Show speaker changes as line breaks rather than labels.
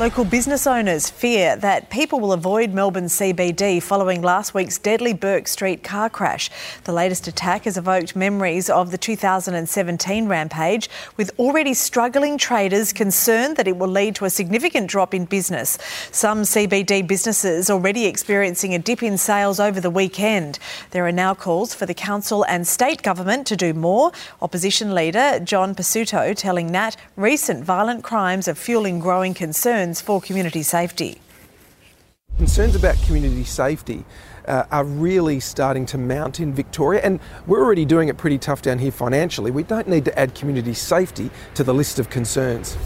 Local business owners fear that people will avoid Melbourne CBD following last week's deadly Bourke Street car crash. The latest attack has evoked memories of the 2017 rampage, with already struggling traders concerned that it will lead to a significant drop in business. Some CBD businesses already experiencing a dip in sales over the weekend. There are now calls for the council and state government to do more. Opposition leader John Pesutto telling Nat recent violent crimes are fueling growing concerns for community safety.
Concerns about community safety uh, are really starting to mount in Victoria, and we're already doing it pretty tough down here financially. We don't need to add community safety to the list of concerns.